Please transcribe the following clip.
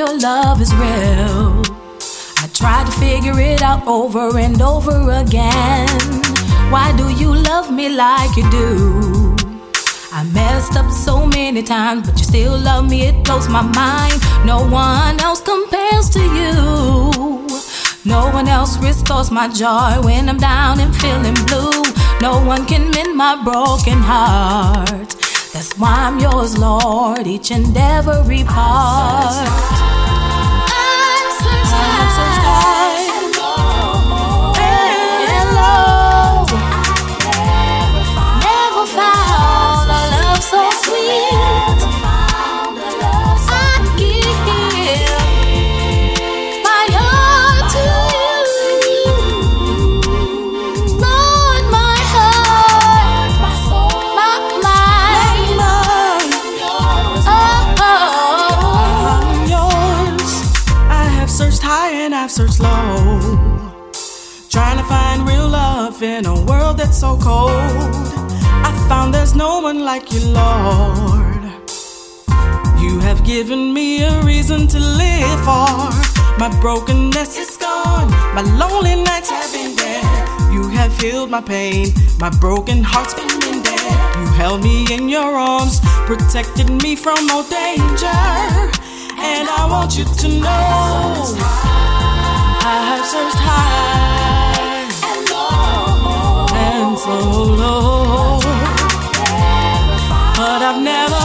your love is real. I tried to figure it out over and over again. Why do you love me like you do? I messed up so many times, but you still love me, it blows my mind. No one else compares to you. No one else restores my joy when I'm down and feeling blue. No one can mend my broken heart. That's why I'm yours, Lord, each and every part. Searched high and I've searched low. Trying to find real love in a world that's so cold. I found there's no one like you, Lord. You have given me a reason to live for. My brokenness is gone. My lonely nights have been dead. You have healed my pain. My broken heart's been mended. You held me in your arms, protected me from all danger and I want you to know I have searched high and so low, but I've never.